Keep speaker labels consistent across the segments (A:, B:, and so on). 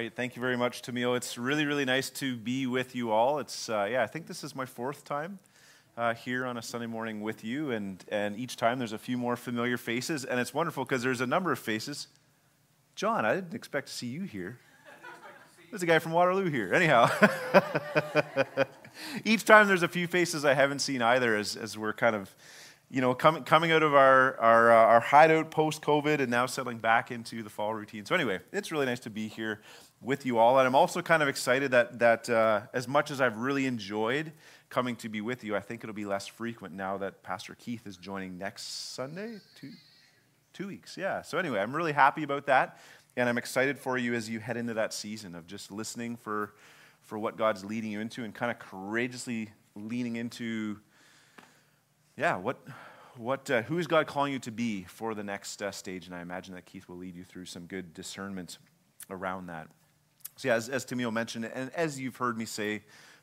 A: right. Thank you very much, Tamil. It's really, really nice to be with you all. It's, uh, yeah, I think this is my fourth time uh, here on a Sunday morning with you, and, and each time there's a few more familiar faces, and it's wonderful because there's a number of faces. John, I didn't expect to see you here. There's a guy from Waterloo here. Anyhow, each time there's a few faces I haven't seen either as, as we're kind of you know, coming, coming out of our, our, uh, our hideout post COVID and now settling back into the fall routine. So, anyway, it's really nice to be here with you all. And I'm also kind of excited that, that uh, as much as I've really enjoyed coming to be with you, I think it'll be less frequent now that Pastor Keith is joining next Sunday. Two, two weeks, yeah. So, anyway, I'm really happy about that. And I'm excited for you as you head into that season of just listening for, for what God's leading you into and kind of courageously leaning into yeah, what, what, uh, who is God calling you to be for the next uh, stage? And I imagine that Keith will lead you through some good discernment around that. So, yeah, as, as mentioned, and as you've heard me say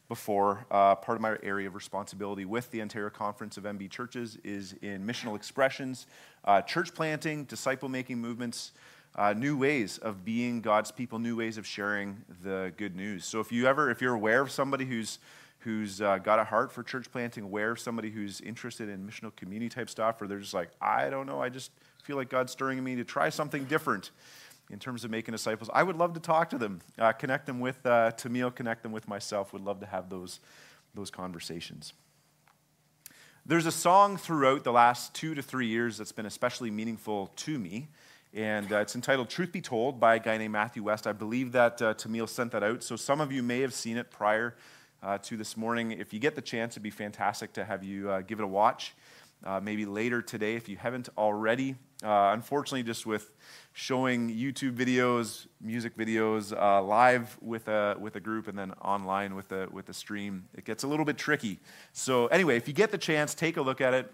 A: before, uh, part of my area of responsibility with the Ontario Conference of MB Churches is in missional expressions, uh, church planting, disciple making movements. Uh, new ways of being God's people, new ways of sharing the good news. So if you ever, if you're aware of somebody who's who's uh, got a heart for church planting, aware of somebody who's interested in missional community type stuff, or they're just like, I don't know, I just feel like God's stirring me to try something different in terms of making disciples, I would love to talk to them, uh, connect them with uh, Tamil, connect them with myself. Would love to have those, those conversations. There's a song throughout the last two to three years that's been especially meaningful to me. And uh, it's entitled Truth Be Told by a guy named Matthew West. I believe that uh, Tamil sent that out. So some of you may have seen it prior uh, to this morning. If you get the chance, it'd be fantastic to have you uh, give it a watch. Uh, maybe later today if you haven't already. Uh, unfortunately, just with showing YouTube videos, music videos, uh, live with a, with a group and then online with a, with a stream, it gets a little bit tricky. So, anyway, if you get the chance, take a look at it.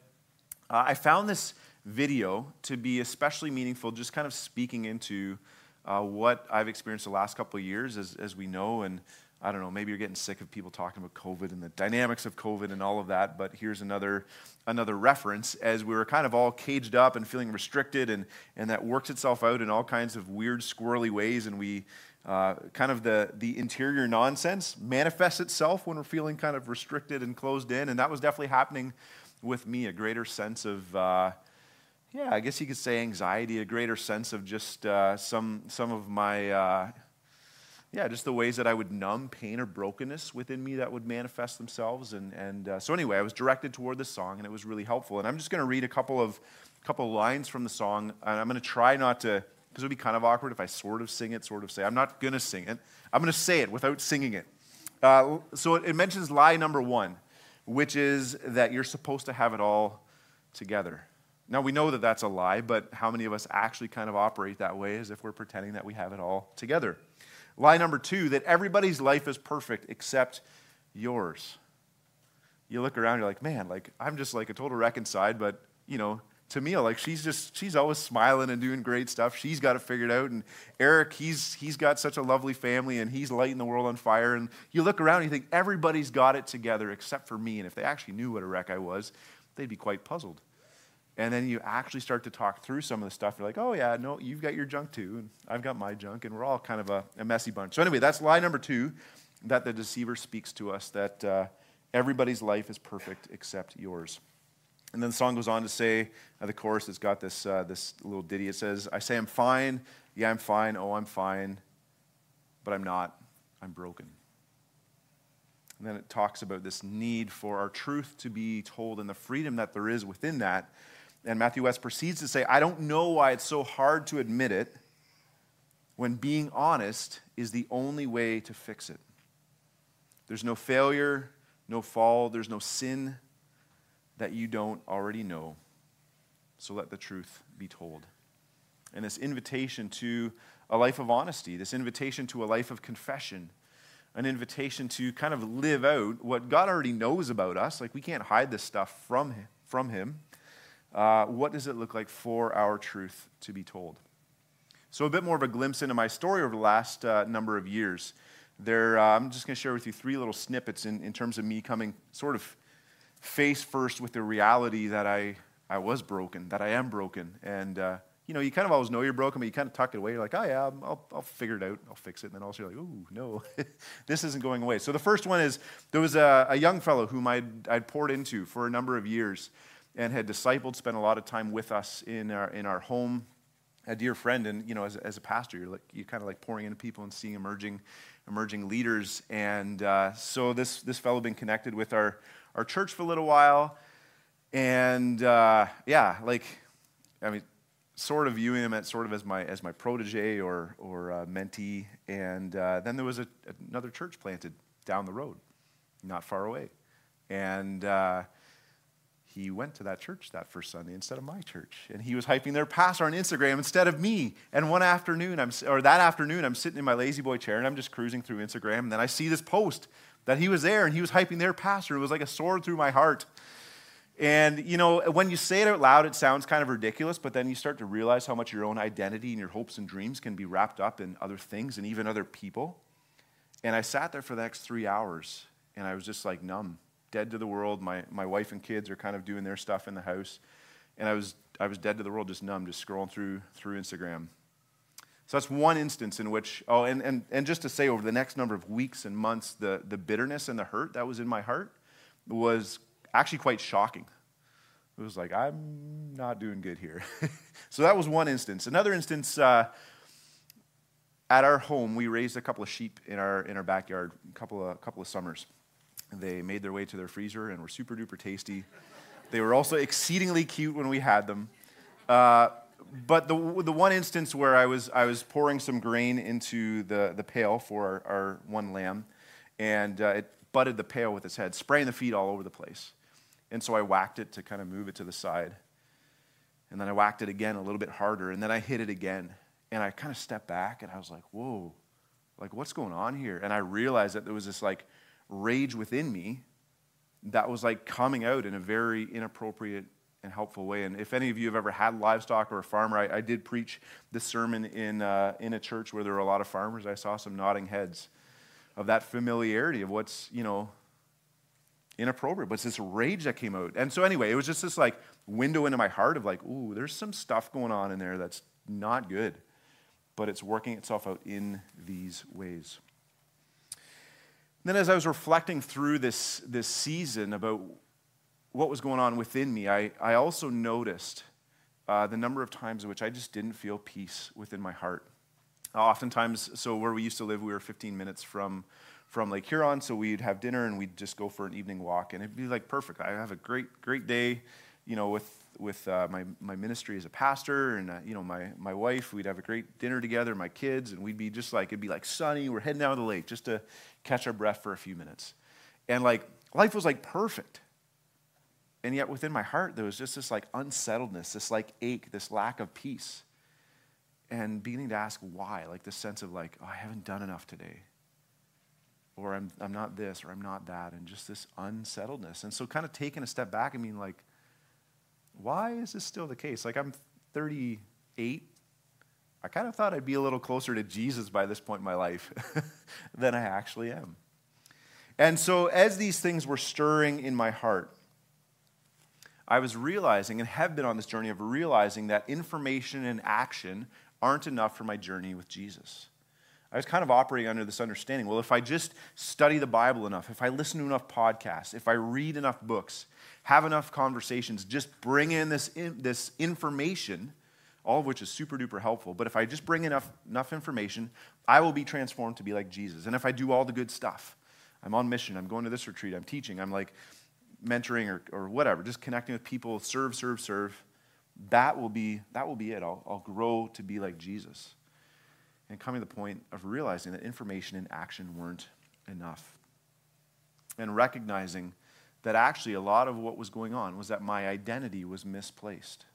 A: Uh, I found this video to be especially meaningful, just kind of speaking into what I've experienced the last couple of years, as, as we know, and I don't know, maybe you're getting sick of people talking about COVID and the dynamics of COVID and all of that, but here's another, another reference as we were kind of all caged up and feeling restricted, and, and that works itself out in all kinds of weird, squirrely ways, and we uh, kind of the, the interior nonsense manifests itself when we're feeling kind of restricted and closed in, and that was definitely happening with me a greater sense of. Uh, yeah, I guess you could say anxiety, a greater sense of just uh, some, some of my uh, yeah, just the ways that I would numb pain or brokenness within me that would manifest themselves. And, and uh, so, anyway, I was directed toward this song, and it was really helpful. And I'm just going to read a couple of, couple lines from the song, and I'm going to try not to, because it would be kind of awkward if I sort of sing it, sort of say. I'm not going to sing it. I'm going to say it without singing it. Uh, so, it, it mentions lie number one, which is that you're supposed to have it all together. Now, we know that that's a lie, but how many of us actually kind of operate that way as if we're pretending that we have it all together? Lie number two that everybody's life is perfect except yours. You look around, you're like, man, like I'm just like a total wreck inside, but you know, Tamil, like she's just she's always smiling and doing great stuff. She's got it figured out. And Eric, he's he's got such a lovely family and he's lighting the world on fire. And you look around and you think everybody's got it together except for me. And if they actually knew what a wreck I was, they'd be quite puzzled. And then you actually start to talk through some of the stuff. You're like, oh, yeah, no, you've got your junk too, and I've got my junk, and we're all kind of a, a messy bunch. So, anyway, that's lie number two that the deceiver speaks to us that uh, everybody's life is perfect except yours. And then the song goes on to say, uh, the chorus has got this, uh, this little ditty. It says, I say I'm fine. Yeah, I'm fine. Oh, I'm fine. But I'm not. I'm broken. And then it talks about this need for our truth to be told and the freedom that there is within that and Matthew West proceeds to say, I don't know why it's so hard to admit it when being honest is the only way to fix it. There's no failure, no fall, there's no sin that you don't already know. So let the truth be told. And this invitation to a life of honesty, this invitation to a life of confession, an invitation to kind of live out what God already knows about us. Like we can't hide this stuff from him. From him uh, what does it look like for our truth to be told? So, a bit more of a glimpse into my story over the last uh, number of years. There, uh, I'm just going to share with you three little snippets in, in terms of me coming sort of face first with the reality that I, I was broken, that I am broken, and uh, you know, you kind of always know you're broken, but you kind of tuck it away. You're like, oh, yeah, I'll, I'll figure it out. I'll fix it. And then also you're like, ooh, no, this isn't going away. So the first one is there was a, a young fellow whom I'd, I'd poured into for a number of years and had discipled, spent a lot of time with us in our, in our home, a dear friend. And, you know, as, as a pastor, you're, like, you're kind of like pouring into people and seeing emerging, emerging leaders. And uh, so this, this fellow been connected with our, our church for a little while. And uh, yeah, like, I mean, sort of viewing him as sort of as my as my protege or or uh, mentee. And uh, then there was a, another church planted down the road, not far away, and. Uh, he went to that church that first Sunday instead of my church. And he was hyping their pastor on Instagram instead of me. And one afternoon, I'm, or that afternoon, I'm sitting in my lazy boy chair and I'm just cruising through Instagram. And then I see this post that he was there and he was hyping their pastor. It was like a sword through my heart. And, you know, when you say it out loud, it sounds kind of ridiculous, but then you start to realize how much your own identity and your hopes and dreams can be wrapped up in other things and even other people. And I sat there for the next three hours, and I was just like numb, dead to the world. My, my wife and kids are kind of doing their stuff in the house. And I was, I was dead to the world, just numb, just scrolling through, through Instagram. So that's one instance in which, oh, and, and, and just to say, over the next number of weeks and months, the, the bitterness and the hurt that was in my heart was actually quite shocking. It was like, I'm not doing good here. so that was one instance. Another instance, uh, at our home, we raised a couple of sheep in our, in our backyard a couple of, couple of summers. They made their way to their freezer and were super duper tasty. They were also exceedingly cute when we had them. Uh, but the, the one instance where I was, I was pouring some grain into the, the pail for our, our one lamb, and uh, it butted the pail with its head, spraying the feed all over the place. And so I whacked it to kind of move it to the side. And then I whacked it again a little bit harder. And then I hit it again. And I kind of stepped back and I was like, whoa, like what's going on here? And I realized that there was this like rage within me that was like coming out in a very inappropriate and helpful way. And if any of you have ever had livestock or a farmer, I, I did preach this sermon in, uh, in a church where there were a lot of farmers. I saw some nodding heads of that familiarity of what's, you know, inappropriate, but it's this rage that came out. And so, anyway, it was just this like window into my heart of like, ooh, there's some stuff going on in there that's not good, but it's working itself out in these ways. Then, as I was reflecting through this, this season about what was going on within me, I, I also noticed uh, the number of times in which I just didn't feel peace within my heart. Oftentimes, so where we used to live, we were 15 minutes from from Lake Huron, so we'd have dinner and we'd just go for an evening walk, and it'd be like perfect. I have a great, great day, you know, with with uh, my my ministry as a pastor, and uh, you know, my my wife. We'd have a great dinner together, my kids, and we'd be just like it'd be like sunny. We're heading down to the lake just to catch our breath for a few minutes, and like life was like perfect. And yet within my heart, there was just this like unsettledness, this like ache, this lack of peace. And beginning to ask why, like this sense of like, oh, I haven't done enough today or I'm, I'm not this, or I'm not that, and just this unsettledness. And so, kind of taking a step back and being like, why is this still the case? Like, I'm 38. I kind of thought I'd be a little closer to Jesus by this point in my life than I actually am. And so, as these things were stirring in my heart, I was realizing and have been on this journey of realizing that information and action aren't enough for my journey with Jesus. I was kind of operating under this understanding well, if I just study the Bible enough, if I listen to enough podcasts, if I read enough books, have enough conversations, just bring in this, in, this information, all of which is super duper helpful, but if I just bring enough, enough information, I will be transformed to be like Jesus. And if I do all the good stuff, I'm on mission, I'm going to this retreat, I'm teaching, I'm like mentoring or, or whatever, just connecting with people, serve, serve, serve, that will be, that will be it. I'll, I'll grow to be like Jesus and coming to the point of realizing that information and action weren't enough. And recognizing that actually a lot of what was going on was that my identity was misplaced.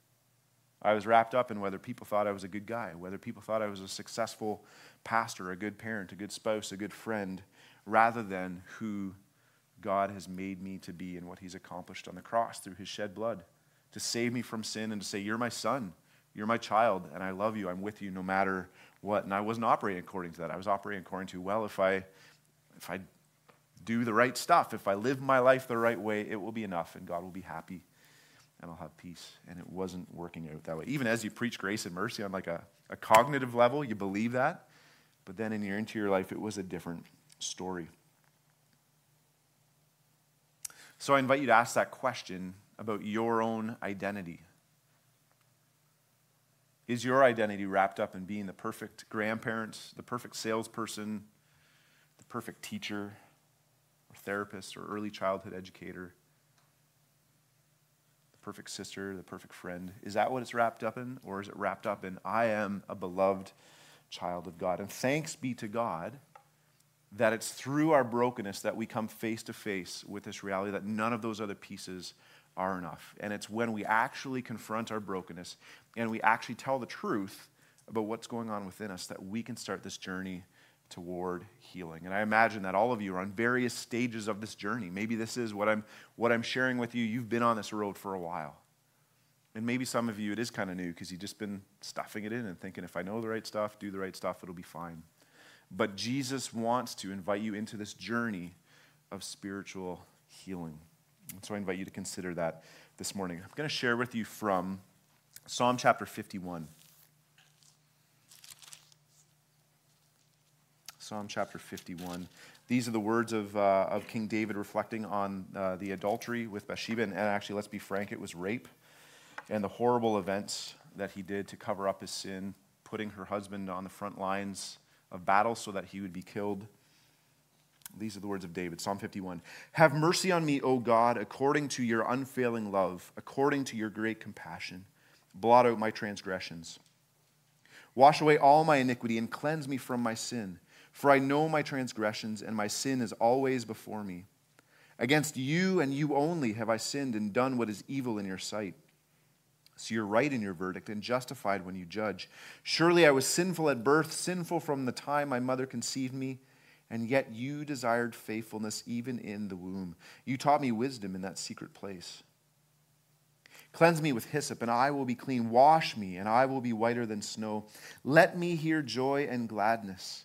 A: I was wrapped up in whether people thought I was a good guy, whether people thought I was a successful pastor, a good parent, a good spouse, a good friend, rather than who God has made me to be and what He's accomplished on the cross through His shed blood to save me from sin and to say, You're my son, you're my child, and I love you. I'm with you no matter what. And I wasn't operating according to that. I was operating according to, well, if I, if I do the right stuff, if I live my life the right way, it will be enough and God will be happy. and I'll have peace. And it wasn't working out that way. Even as you preach grace and mercy on like a, a cognitive level, you believe that. But then in your interior life, it was a different story. So I invite you to ask that question about your own identity. Is your identity wrapped up in being the perfect grandparent, the perfect salesperson, the perfect teacher, therapist, or early childhood educator? The perfect sister, the perfect friend. Is that what it's wrapped up in? Or is it wrapped up in, I am a beloved child of God? And thanks be to God that it's through our brokenness that we come face to face with this reality that none of those other pieces are enough. And it's when we actually confront our brokenness and we actually tell the truth about what's going on within us that we can start this journey toward healing. And I imagine that all of you are on various stages of this journey. Maybe this is what I'm, what I'm sharing with you. You've been on this road for a while. And maybe some of you, it is kind of new because you've just been stuffing it in and thinking, if I know the right stuff, do the right stuff, it'll be fine. But Jesus wants to invite you into this journey of spiritual healing. And so I invite you to consider that this morning. I'm going to share with you from Psalm chapter 51. Psalm chapter 51. These are the words of, uh, of King David reflecting on uh, the adultery with Bathsheba. And actually, let's be frank, it was rape and the horrible events that he did to cover up his sin, putting her husband on the front lines of battle so that he would be killed. These are the words of David, Psalm 51. Have mercy on me, O God, according to your unfailing love, according to your great compassion. Blot out my transgressions. Wash away all my iniquity and cleanse me from my sin. For I know my transgressions, and my sin is always before me. Against you and you only have I sinned and done what is evil in your sight. So you're right in your verdict and justified when you judge. Surely I was sinful at birth, sinful from the time my mother conceived me, and yet you desired faithfulness even in the womb. You taught me wisdom in that secret place. Cleanse me with hyssop, and I will be clean. Wash me, and I will be whiter than snow. Let me hear joy and gladness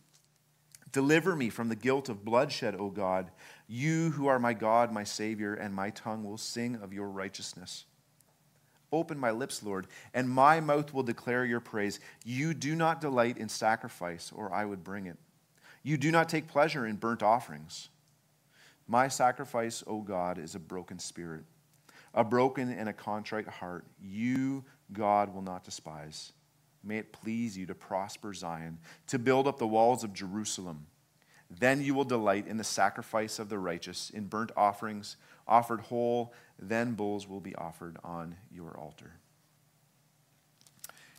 A: Deliver me from the guilt of bloodshed, O God. You who are my God, my Savior, and my tongue will sing of your righteousness. Open my lips, Lord, and my mouth will declare your praise. You do not delight in sacrifice, or I would bring it. You do not take pleasure in burnt offerings. My sacrifice, O God, is a broken spirit, a broken and a contrite heart. You, God, will not despise. May it please you to prosper Zion, to build up the walls of Jerusalem. Then you will delight in the sacrifice of the righteous, in burnt offerings offered whole. Then bulls will be offered on your altar.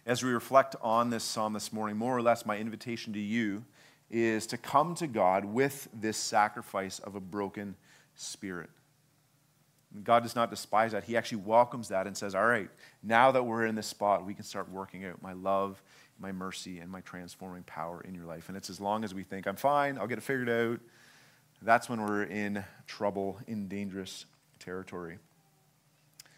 A: As we reflect on this psalm this morning, more or less my invitation to you is to come to God with this sacrifice of a broken spirit. God does not despise that. He actually welcomes that and says, All right, now that we're in this spot, we can start working out my love, my mercy, and my transforming power in your life. And it's as long as we think, I'm fine, I'll get it figured out, that's when we're in trouble, in dangerous territory.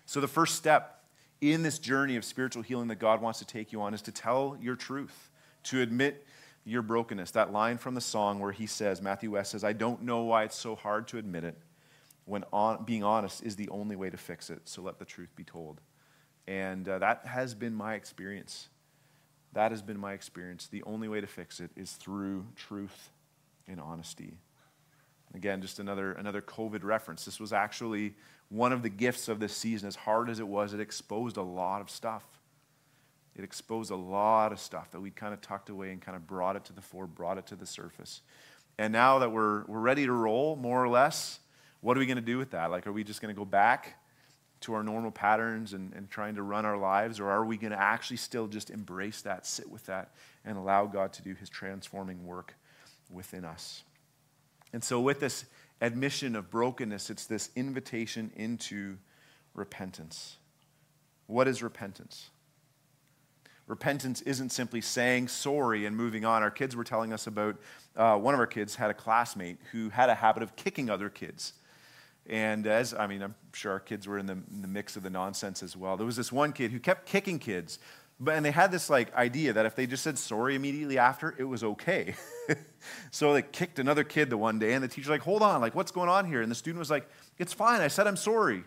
A: So, the first step in this journey of spiritual healing that God wants to take you on is to tell your truth, to admit your brokenness. That line from the song where he says, Matthew West says, I don't know why it's so hard to admit it when on, being honest is the only way to fix it. So let the truth be told. And uh, that has been my experience. That has been my experience. The only way to fix it is through truth and honesty. Again, just another, another COVID reference. This was actually one of the gifts of this season. As hard as it was, it exposed a lot of stuff. It exposed a lot of stuff that we kind of tucked away and kind of brought it to the fore, brought it to the surface. And now that we're, we're ready to roll, more or less, what are we going to do with that? Like, are we just going to go back to our normal patterns and, and trying to run our lives? Or are we going to actually still just embrace that, sit with that, and allow God to do his transforming work within us? And so, with this admission of brokenness, it's this invitation into repentance. What is repentance? Repentance isn't simply saying sorry and moving on. Our kids were telling us about uh, one of our kids had a classmate who had a habit of kicking other kids. And as, I mean, I'm sure our kids were in the, in the mix of the nonsense as well. There was this one kid who kept kicking kids, but, and they had this like idea that if they just said sorry immediately after, it was okay. so they kicked another kid the one day, and the teacher's like, hold on, like, what's going on here? And the student was like, it's fine, I said I'm sorry.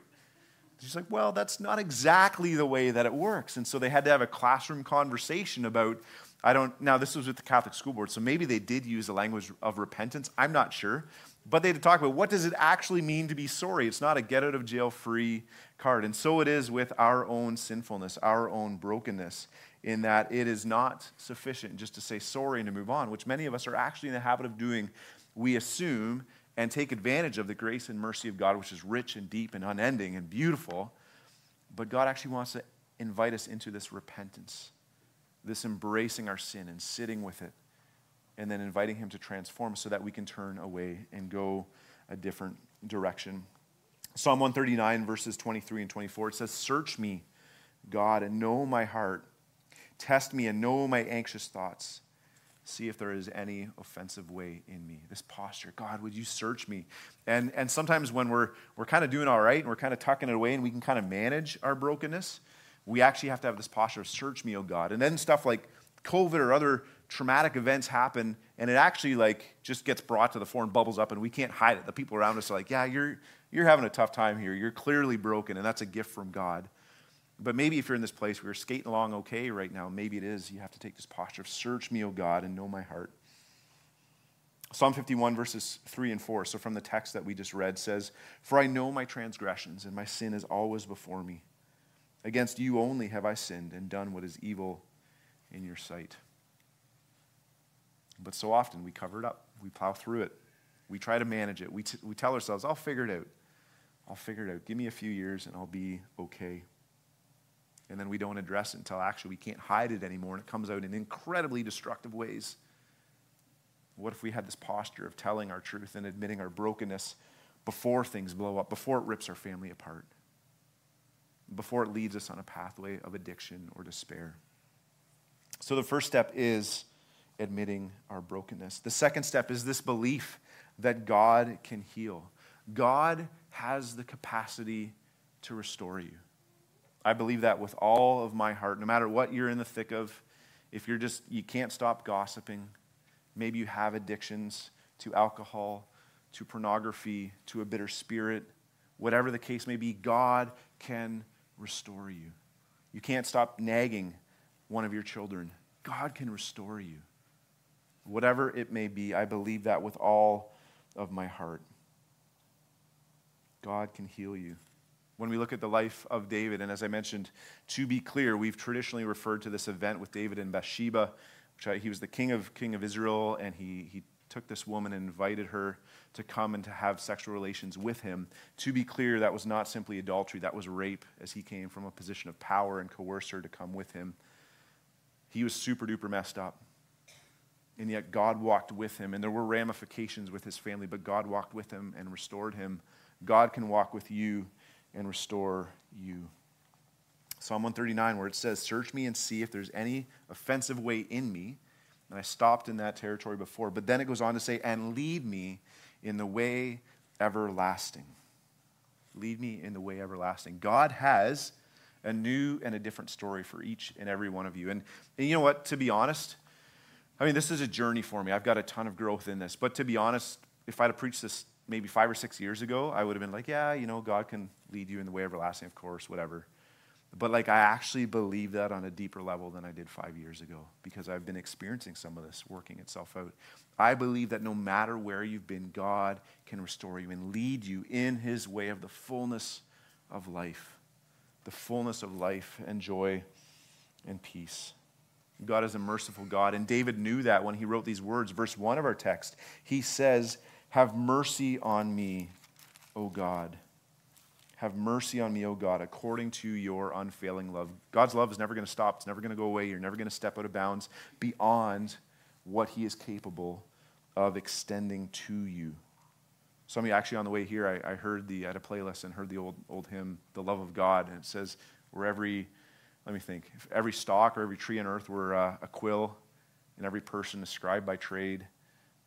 A: She's like, well, that's not exactly the way that it works. And so they had to have a classroom conversation about, I don't, now this was with the Catholic School Board, so maybe they did use the language of repentance. I'm not sure. But they had to talk about what does it actually mean to be sorry? It's not a get out of jail free card. And so it is with our own sinfulness, our own brokenness, in that it is not sufficient just to say sorry and to move on, which many of us are actually in the habit of doing. We assume and take advantage of the grace and mercy of God, which is rich and deep and unending and beautiful. But God actually wants to invite us into this repentance, this embracing our sin and sitting with it, and then inviting Him to transform so that we can turn away and go a different direction. Psalm 139, verses 23 and 24, it says, Search me, God, and know my heart. Test me and know my anxious thoughts see if there is any offensive way in me. This posture, God, would you search me? And, and sometimes when we're, we're kind of doing all right and we're kind of tucking it away and we can kind of manage our brokenness, we actually have to have this posture of search me, oh God. And then stuff like COVID or other traumatic events happen and it actually like just gets brought to the fore and bubbles up and we can't hide it. The people around us are like, yeah, you're, you're having a tough time here. You're clearly broken and that's a gift from God. But maybe if you're in this place where you're skating along okay right now, maybe it is you have to take this posture of search me, O God, and know my heart. Psalm 51, verses 3 and 4, so from the text that we just read, says, For I know my transgressions, and my sin is always before me. Against you only have I sinned and done what is evil in your sight. But so often we cover it up, we plow through it, we try to manage it, we, t- we tell ourselves, I'll figure it out. I'll figure it out. Give me a few years and I'll be okay and then we don't address it until actually we can't hide it anymore and it comes out in incredibly destructive ways. What if we had this posture of telling our truth and admitting our brokenness before things blow up, before it rips our family apart, before it leads us on a pathway of addiction or despair? So the first step is admitting our brokenness. The second step is this belief that God can heal. God has the capacity to restore you. I believe that with all of my heart. No matter what you're in the thick of, if you're just, you can't stop gossiping, maybe you have addictions to alcohol, to pornography, to a bitter spirit, whatever the case may be, God can restore you. You can't stop nagging one of your children. God can restore you. Whatever it may be, I believe that with all of my heart. God can heal you when we look at the life of David. And as I mentioned, to be clear, we've traditionally referred to this event with David and Bathsheba. Which I, he was the king of, king of Israel, and he, he took this woman and invited her to come and to have sexual relations with him. To be clear, that was not simply adultery, that was rape, as he came from a position of power and coerced her to come with him. He was super duper messed up. And yet God walked with him, and there were ramifications with his family, but God walked with him and restored him. God can walk with you and restore you. Psalm 139, where it says, Search me and see if there's any offensive way in me. And I stopped in that territory before. But then it goes on to say, And lead me in the way everlasting. Lead me in the way everlasting. God has a new and a different story for each and every one of you. And, and you know what? To be honest, I mean, this is a journey for me. I've got a ton of growth in this. But to be honest, if I'd have preached this maybe five or six years ago, I would have been like, yeah, you know, God can lead you in the way everlasting, of course, whatever. But like, I actually believe that on a deeper level than I did five years ago because I've been experiencing some of this working itself out. I believe that no matter where you've been, God can restore you and lead you in his way of the fullness of life, the fullness of life and joy and peace. God is a merciful God. And David knew that when he wrote these words. Verse 1 of our text, he says, Have mercy on me, O God have mercy on me, O God, according to your unfailing love. God's love is never going to stop. It's never going to go away. You're never going to step out of bounds beyond what He is capable of extending to you. Some of you actually on the way here, I, I heard the, at a playlist and heard the old, old hymn, The Love of God, and it says, where every let me think. If every stalk or every tree on earth were uh, a quill, and every person a scribe by trade,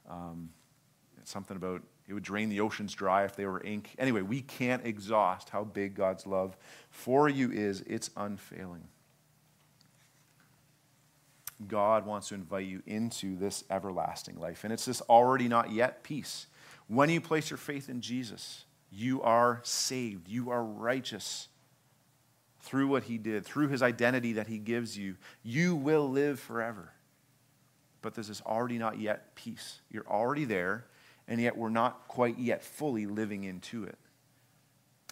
A: um, it's something about it would drain the oceans dry if they were ink. Anyway, we can't exhaust how big God's love for you is. It's unfailing. God wants to invite you into this everlasting life. And it's this already not yet peace. When you place your faith in Jesus, you are saved, you are righteous through what he did, through his identity that he gives you, you will live forever. But this is already not yet peace. You're already there, and yet we're not quite yet fully living into it.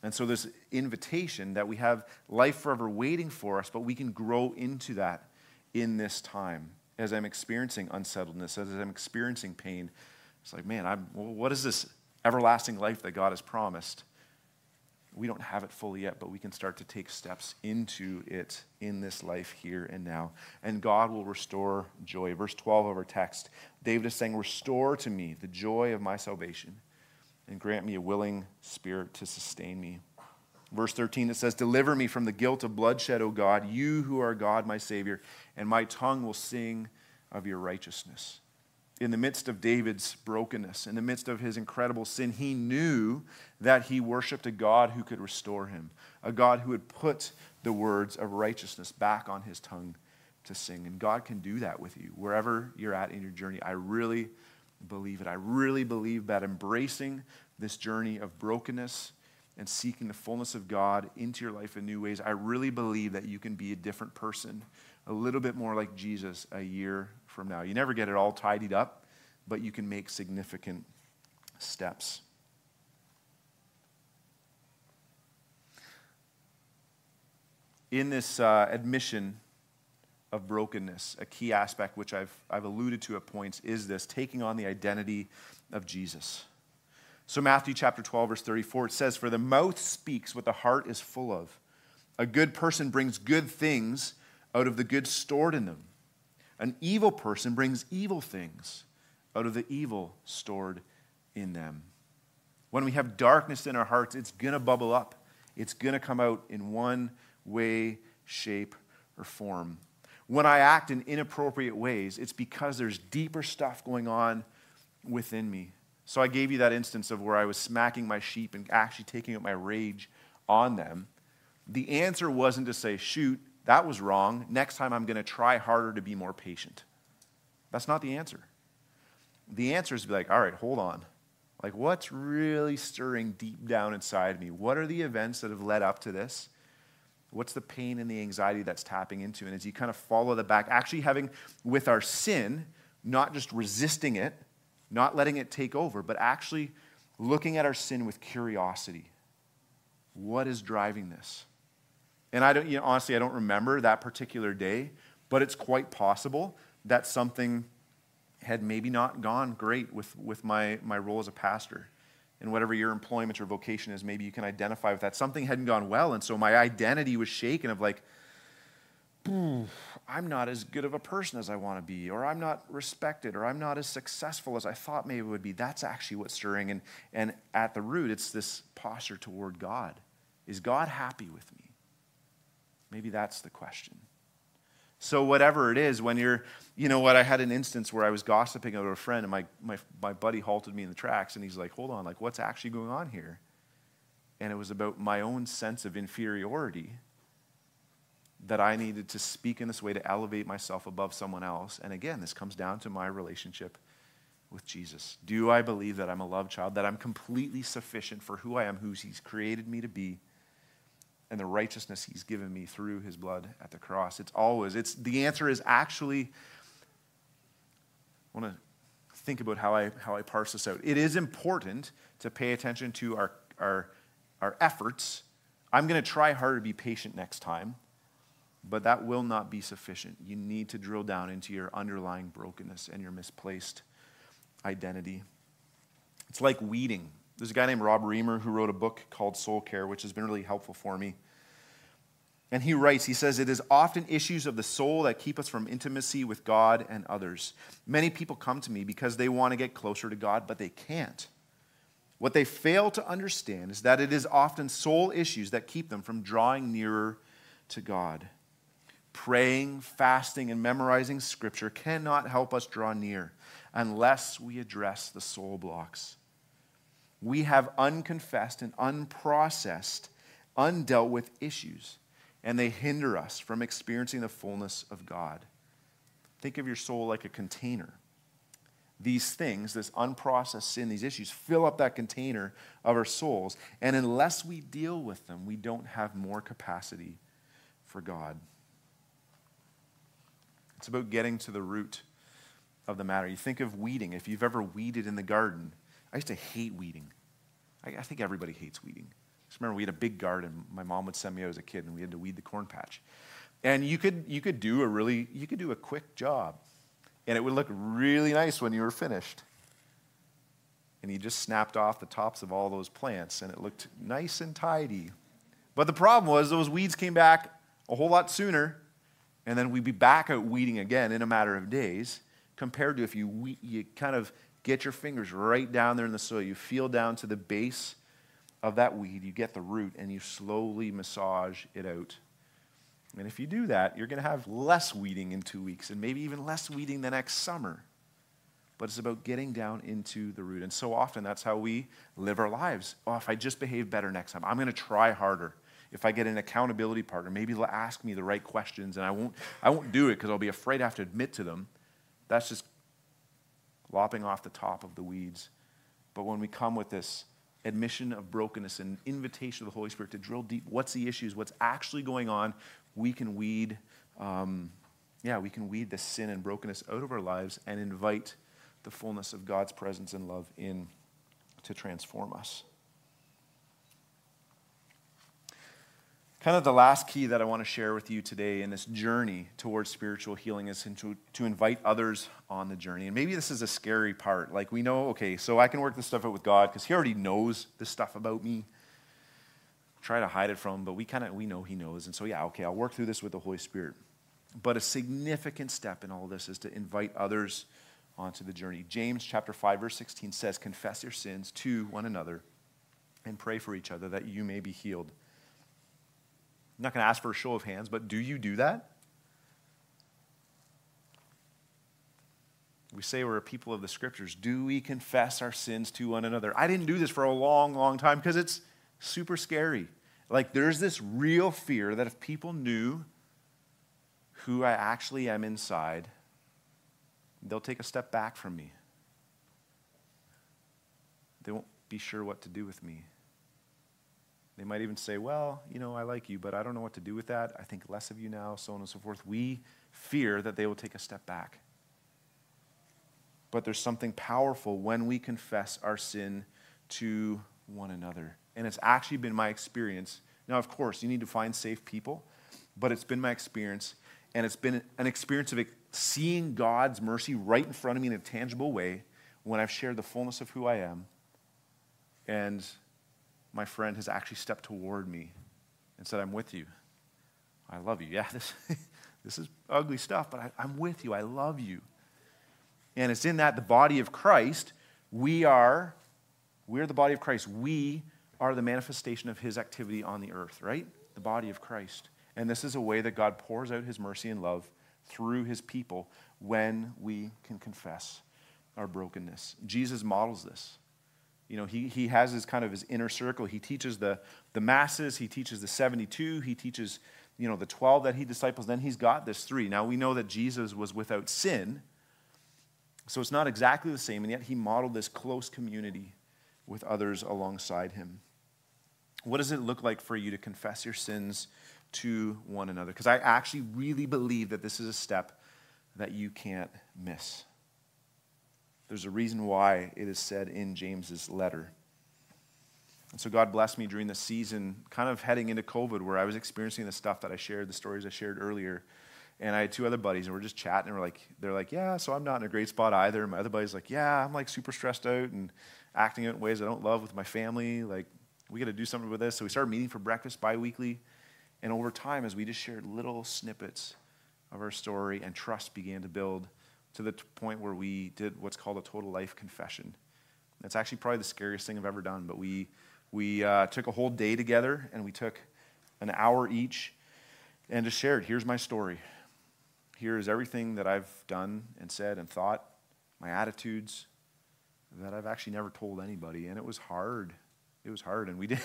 A: And so, this invitation that we have life forever waiting for us, but we can grow into that in this time. As I'm experiencing unsettledness, as I'm experiencing pain, it's like, man, I'm, well, what is this everlasting life that God has promised? We don't have it fully yet, but we can start to take steps into it in this life here and now. And God will restore joy. Verse 12 of our text David is saying, Restore to me the joy of my salvation and grant me a willing spirit to sustain me. Verse 13, it says, Deliver me from the guilt of bloodshed, O God, you who are God, my Savior, and my tongue will sing of your righteousness in the midst of David's brokenness, in the midst of his incredible sin, he knew that he worshiped a God who could restore him, a God who would put the words of righteousness back on his tongue to sing. And God can do that with you wherever you're at in your journey. I really believe it. I really believe that embracing this journey of brokenness and seeking the fullness of God into your life in new ways, I really believe that you can be a different person, a little bit more like Jesus a year from now. You never get it all tidied up, but you can make significant steps. In this uh, admission of brokenness, a key aspect which I've, I've alluded to at points is this taking on the identity of Jesus. So, Matthew chapter 12, verse 34, it says, For the mouth speaks what the heart is full of. A good person brings good things out of the good stored in them. An evil person brings evil things out of the evil stored in them. When we have darkness in our hearts, it's going to bubble up. It's going to come out in one way, shape, or form. When I act in inappropriate ways, it's because there's deeper stuff going on within me. So I gave you that instance of where I was smacking my sheep and actually taking out my rage on them. The answer wasn't to say, shoot, that was wrong. Next time I'm going to try harder to be more patient. That's not the answer. The answer is to be like, all right, hold on. Like, what's really stirring deep down inside me? What are the events that have led up to this? What's the pain and the anxiety that's tapping into? And as you kind of follow the back, actually having with our sin, not just resisting it, not letting it take over, but actually looking at our sin with curiosity. What is driving this? And I don't, you know, honestly, I don't remember that particular day, but it's quite possible that something had maybe not gone great with, with my, my role as a pastor. And whatever your employment or vocation is, maybe you can identify with that. Something hadn't gone well. And so my identity was shaken of like, I'm not as good of a person as I want to be, or I'm not respected, or I'm not as successful as I thought maybe it would be. That's actually what's stirring. And, and at the root, it's this posture toward God. Is God happy with me? Maybe that's the question. So, whatever it is, when you're, you know what, I had an instance where I was gossiping about a friend, and my, my, my buddy halted me in the tracks, and he's like, hold on, like, what's actually going on here? And it was about my own sense of inferiority that I needed to speak in this way to elevate myself above someone else. And again, this comes down to my relationship with Jesus. Do I believe that I'm a loved child, that I'm completely sufficient for who I am, who He's created me to be? And the righteousness he's given me through his blood at the cross. It's always, it's the answer is actually, I want to think about how I how I parse this out. It is important to pay attention to our our our efforts. I'm going to try harder to be patient next time, but that will not be sufficient. You need to drill down into your underlying brokenness and your misplaced identity. It's like weeding. There's a guy named Rob Reimer who wrote a book called Soul Care, which has been really helpful for me. And he writes, he says, it is often issues of the soul that keep us from intimacy with God and others. Many people come to me because they want to get closer to God, but they can't. What they fail to understand is that it is often soul issues that keep them from drawing nearer to God. Praying, fasting, and memorizing scripture cannot help us draw near unless we address the soul blocks. We have unconfessed and unprocessed, undealt with issues, and they hinder us from experiencing the fullness of God. Think of your soul like a container. These things, this unprocessed sin, these issues, fill up that container of our souls. And unless we deal with them, we don't have more capacity for God. It's about getting to the root of the matter. You think of weeding. If you've ever weeded in the garden, I used to hate weeding. I, I think everybody hates weeding. I just remember we had a big garden. My mom would send me out as a kid, and we had to weed the corn patch. And you could, you could do a really, you could do a quick job. And it would look really nice when you were finished. And you just snapped off the tops of all those plants, and it looked nice and tidy. But the problem was those weeds came back a whole lot sooner, and then we'd be back out weeding again in a matter of days, compared to if you, you kind of get your fingers right down there in the soil, you feel down to the base of that weed, you get the root, and you slowly massage it out and if you do that, you're going to have less weeding in two weeks and maybe even less weeding the next summer. But it's about getting down into the root. And so often that's how we live our lives. Oh, if I just behave better next time, I'm going to try harder. If I get an accountability partner, maybe they'll ask me the right questions and I won't, I won't do it because I'll be afraid I have to admit to them. That's just lopping off the top of the weeds. But when we come with this admission of brokenness and invitation of the Holy Spirit to drill deep, what's the issues, what's actually going on, we can weed, um, yeah, we can weed the sin and brokenness out of our lives and invite the fullness of God's presence and love in to transform us. Kind of the last key that I want to share with you today in this journey towards spiritual healing is to, to invite others on the journey. And maybe this is a scary part. Like, we know, okay, so I can work this stuff out with God because He already knows this stuff about me try to hide it from him, but we kind of we know he knows. And so yeah, okay, I'll work through this with the Holy Spirit. But a significant step in all this is to invite others onto the journey. James chapter 5 verse 16 says, "Confess your sins to one another and pray for each other that you may be healed." I'm not going to ask for a show of hands, but do you do that? We say we're a people of the scriptures. Do we confess our sins to one another? I didn't do this for a long, long time because it's super scary. Like, there's this real fear that if people knew who I actually am inside, they'll take a step back from me. They won't be sure what to do with me. They might even say, Well, you know, I like you, but I don't know what to do with that. I think less of you now, so on and so forth. We fear that they will take a step back. But there's something powerful when we confess our sin to one another and it's actually been my experience. Now, of course, you need to find safe people, but it's been my experience, and it's been an experience of seeing God's mercy right in front of me in a tangible way when I've shared the fullness of who I am, and my friend has actually stepped toward me and said, I'm with you. I love you. Yeah, this, this is ugly stuff, but I, I'm with you. I love you. And it's in that the body of Christ, we are, we're the body of Christ. We are the manifestation of his activity on the earth, right? The body of Christ. And this is a way that God pours out his mercy and love through his people when we can confess our brokenness. Jesus models this. You know, he, he has his kind of his inner circle. He teaches the, the masses, he teaches the 72, he teaches, you know, the 12 that he disciples. Then he's got this three. Now we know that Jesus was without sin, so it's not exactly the same, and yet he modeled this close community with others alongside him. What does it look like for you to confess your sins to one another? Because I actually really believe that this is a step that you can't miss. There's a reason why it is said in James's letter. And so God blessed me during the season, kind of heading into COVID, where I was experiencing the stuff that I shared, the stories I shared earlier. And I had two other buddies, and we're just chatting, and we're like, they're like, yeah, so I'm not in a great spot either. And my other buddy's like, yeah, I'm like super stressed out and acting out in ways I don't love with my family. Like, we got to do something with this. So we started meeting for breakfast bi weekly. And over time, as we just shared little snippets of our story, and trust began to build to the point where we did what's called a total life confession. That's actually probably the scariest thing I've ever done. But we, we uh, took a whole day together and we took an hour each and just shared here's my story. Here is everything that I've done and said and thought, my attitudes that I've actually never told anybody. And it was hard. It was hard. And we, did,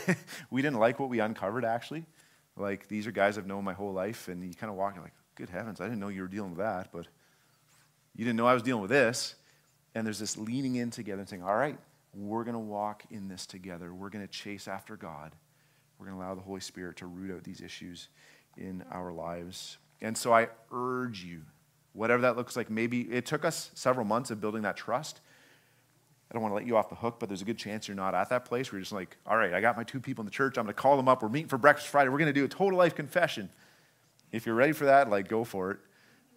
A: we didn't like what we uncovered, actually. Like, these are guys I've known my whole life. And you kind of walk, like, good heavens, I didn't know you were dealing with that. But you didn't know I was dealing with this. And there's this leaning in together and saying, all right, we're going to walk in this together. We're going to chase after God. We're going to allow the Holy Spirit to root out these issues in our lives. And so I urge you, whatever that looks like, maybe it took us several months of building that trust. I don't want to let you off the hook, but there's a good chance you're not at that place where you're just like, all right, I got my two people in the church. I'm going to call them up. We're meeting for breakfast Friday. We're going to do a total life confession. If you're ready for that, like, go for it.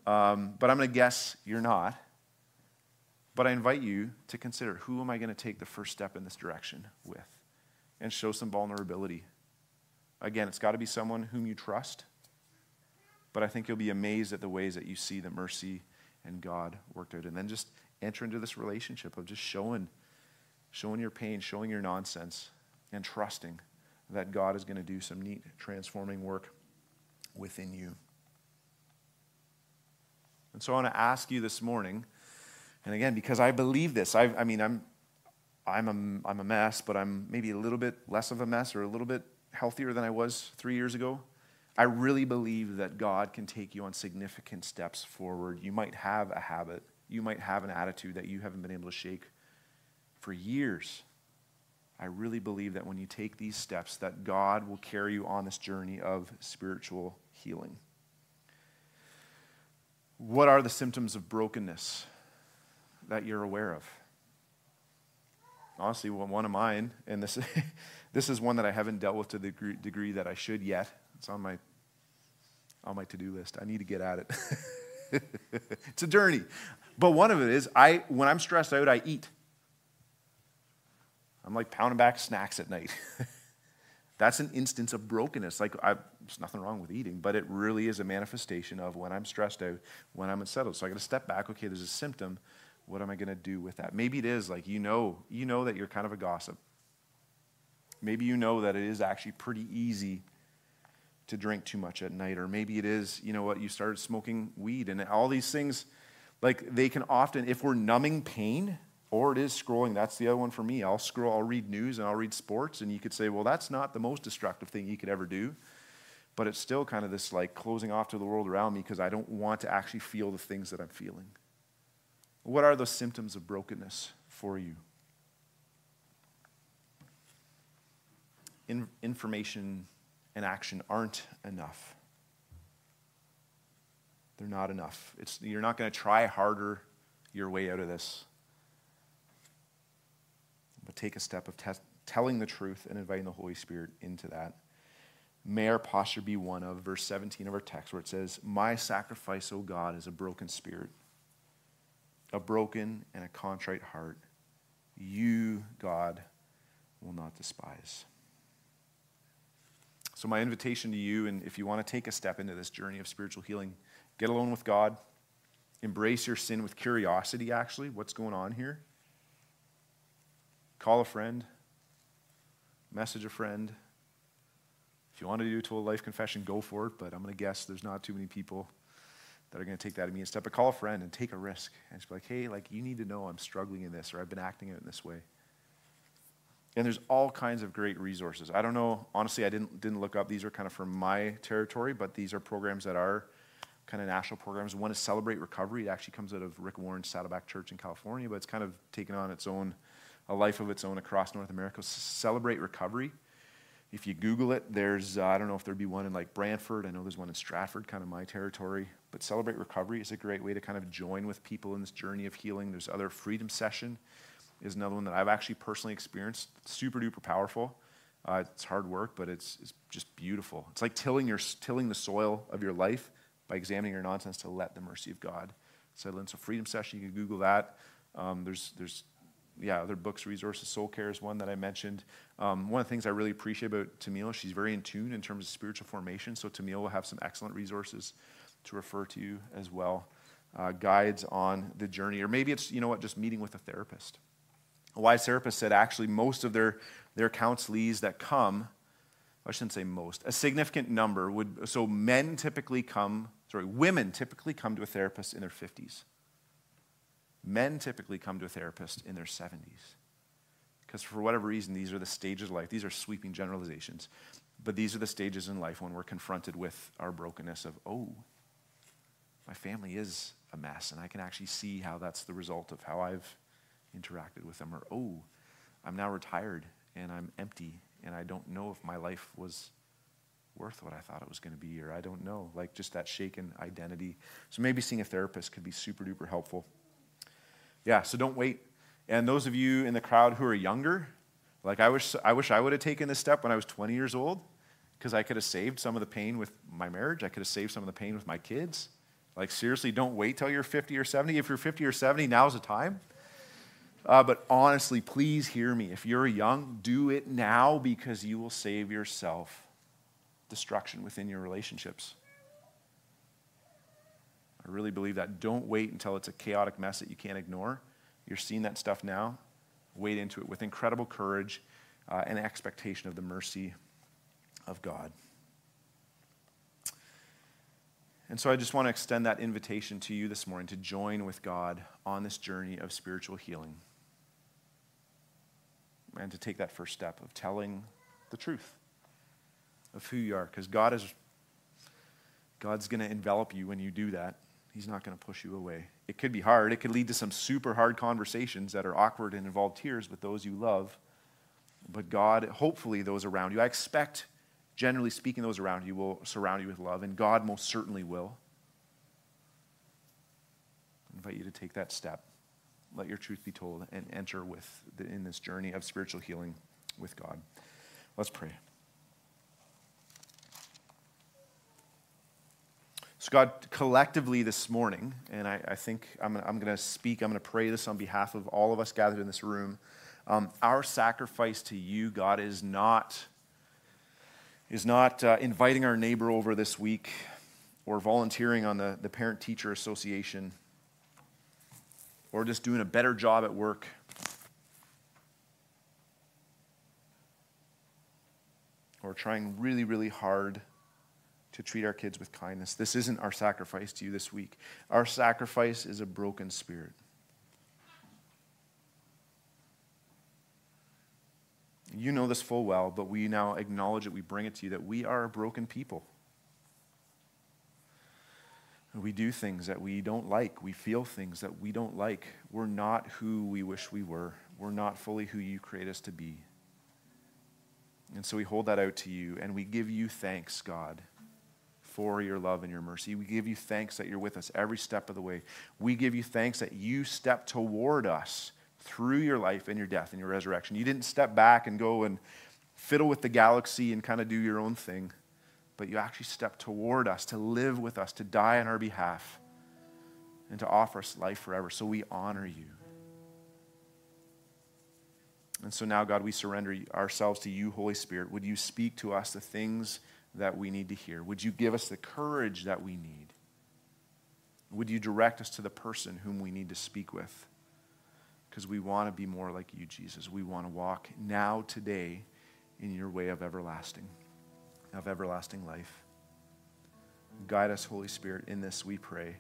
A: Um, but I'm going to guess you're not. But I invite you to consider who am I going to take the first step in this direction with and show some vulnerability. Again, it's got to be someone whom you trust, but I think you'll be amazed at the ways that you see the mercy and God worked out. And then just enter into this relationship of just showing, showing your pain, showing your nonsense, and trusting that God is going to do some neat transforming work within you. And so I want to ask you this morning and again, because I believe this, I, I mean, I'm, I'm, a, I'm a mess, but I'm maybe a little bit less of a mess or a little bit healthier than I was three years ago. I really believe that God can take you on significant steps forward. You might have a habit, you might have an attitude that you haven't been able to shake for years. I really believe that when you take these steps that God will carry you on this journey of spiritual healing. What are the symptoms of brokenness? that you're aware of? Honestly, well, one of mine, and this, this is one that I haven't dealt with to the degree, that I should yet. It's on my, on my to-do list. I need to get at it. it's a journey. But one of it is, I, when I'm stressed out, I eat. I'm like pounding back snacks at night. That's an instance of brokenness. Like, I, there's nothing wrong with eating, but it really is a manifestation of when I'm stressed out, when I'm unsettled. So I got to step back. Okay, there's a symptom what am I going to do with that? Maybe it is like you know, you know that you're kind of a gossip. Maybe you know that it is actually pretty easy to drink too much at night, or maybe it is, you know what, you started smoking weed, and all these things, like they can often, if we're numbing pain, or it is scrolling. That's the other one for me. I'll scroll, I'll read news and I'll read sports, and you could say, well, that's not the most destructive thing you could ever do. But it's still kind of this like closing off to the world around me because I don't want to actually feel the things that I'm feeling. What are those symptoms of brokenness for you? In, information and action aren't enough. They're not enough. It's, you're not going to try harder your way out of this. But take a step of te- telling the truth and inviting the Holy Spirit into that. May our posture be one of verse 17 of our text, where it says, My sacrifice, O God, is a broken spirit a broken and a contrite heart, you, God, will not despise. So, my invitation to you, and if you want to take a step into this journey of spiritual healing, get alone with God, embrace your sin with curiosity, actually. What's going on here? Call a friend, message a friend. If you want to do a total life confession, go for it, but I'm going to guess there's not too many people that are going to take that immediate step. But call a friend and take a risk and just be like, hey, like you need to know I'm struggling in this or I've been acting in this way. And there's all kinds of great resources. I don't know, honestly, I didn't, didn't look up. These are kind of from my territory, but these are programs that are kind of national programs. One is Celebrate Recovery. It actually comes out of Rick Warren's Saddleback Church in California, but it's kind of taken on its own, a life of its own across North America. Celebrate Recovery if you Google it, there's, uh, I don't know if there'd be one in like Brantford. I know there's one in Stratford, kind of my territory. But Celebrate Recovery is a great way to kind of join with people in this journey of healing. There's other Freedom Session is another one that I've actually personally experienced. Super duper powerful. Uh, it's hard work, but it's, it's just beautiful. It's like tilling, your, tilling the soil of your life by examining your nonsense to let the mercy of God settle in. So Freedom Session, you can Google that. Um, there's, there's yeah, other books, resources. Soul Care is one that I mentioned. Um, one of the things I really appreciate about Tamil, she's very in tune in terms of spiritual formation. So Tamil will have some excellent resources to refer to you as well, uh, guides on the journey. Or maybe it's, you know what, just meeting with a therapist. A wise therapist said actually most of their, their counselees that come I shouldn't say most, a significant number would, so men typically come, sorry, women typically come to a therapist in their 50s. Men typically come to a therapist in their 70s. Because for whatever reason, these are the stages of life. These are sweeping generalizations. But these are the stages in life when we're confronted with our brokenness of, oh, my family is a mess, and I can actually see how that's the result of how I've interacted with them. Or, oh, I'm now retired and I'm empty and I don't know if my life was worth what I thought it was going to be, or I don't know. Like just that shaken identity. So maybe seeing a therapist could be super duper helpful. Yeah, so don't wait. And those of you in the crowd who are younger, like I wish I wish I would have taken this step when I was 20 years old, because I could have saved some of the pain with my marriage. I could have saved some of the pain with my kids. Like seriously, don't wait till you're 50 or 70. If you're 50 or 70, now's the time. Uh, but honestly, please hear me. If you're young, do it now because you will save yourself destruction within your relationships. I really believe that. Don't wait until it's a chaotic mess that you can't ignore. You're seeing that stuff now. Wade into it with incredible courage uh, and expectation of the mercy of God. And so I just want to extend that invitation to you this morning to join with God on this journey of spiritual healing and to take that first step of telling the truth of who you are because God is God's going to envelop you when you do that. He's not going to push you away. It could be hard. It could lead to some super hard conversations that are awkward and involve tears with those you love. But God, hopefully those around you, I expect generally speaking those around you will surround you with love and God most certainly will. I invite you to take that step let your truth be told and enter with the, in this journey of spiritual healing with God. Let's pray. So, God, collectively this morning, and I, I think I'm, I'm going to speak, I'm going to pray this on behalf of all of us gathered in this room. Um, our sacrifice to you, God, is not, is not uh, inviting our neighbor over this week or volunteering on the, the Parent Teacher Association or just doing a better job at work. Or trying really, really hard to treat our kids with kindness. This isn't our sacrifice to you this week. Our sacrifice is a broken spirit. You know this full well, but we now acknowledge it. We bring it to you that we are a broken people. We do things that we don't like. We feel things that we don't like. We're not who we wish we were. We're not fully who you create us to be. And so we hold that out to you and we give you thanks, God, for your love and your mercy. We give you thanks that you're with us every step of the way. We give you thanks that you step toward us through your life and your death and your resurrection. You didn't step back and go and fiddle with the galaxy and kind of do your own thing but you actually step toward us to live with us, to die on our behalf, and to offer us life forever. So we honor you. And so now, God, we surrender ourselves to you, Holy Spirit. Would you speak to us the things that we need to hear? Would you give us the courage that we need? Would you direct us to the person whom we need to speak with? Because we want to be more like you, Jesus. We want to walk now, today, in your way of everlasting of everlasting life. Guide us, Holy Spirit, in this, we pray.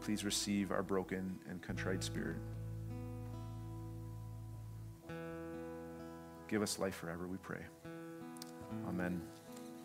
A: Please receive our broken and contrite spirit. Give us life forever, we pray. Amen.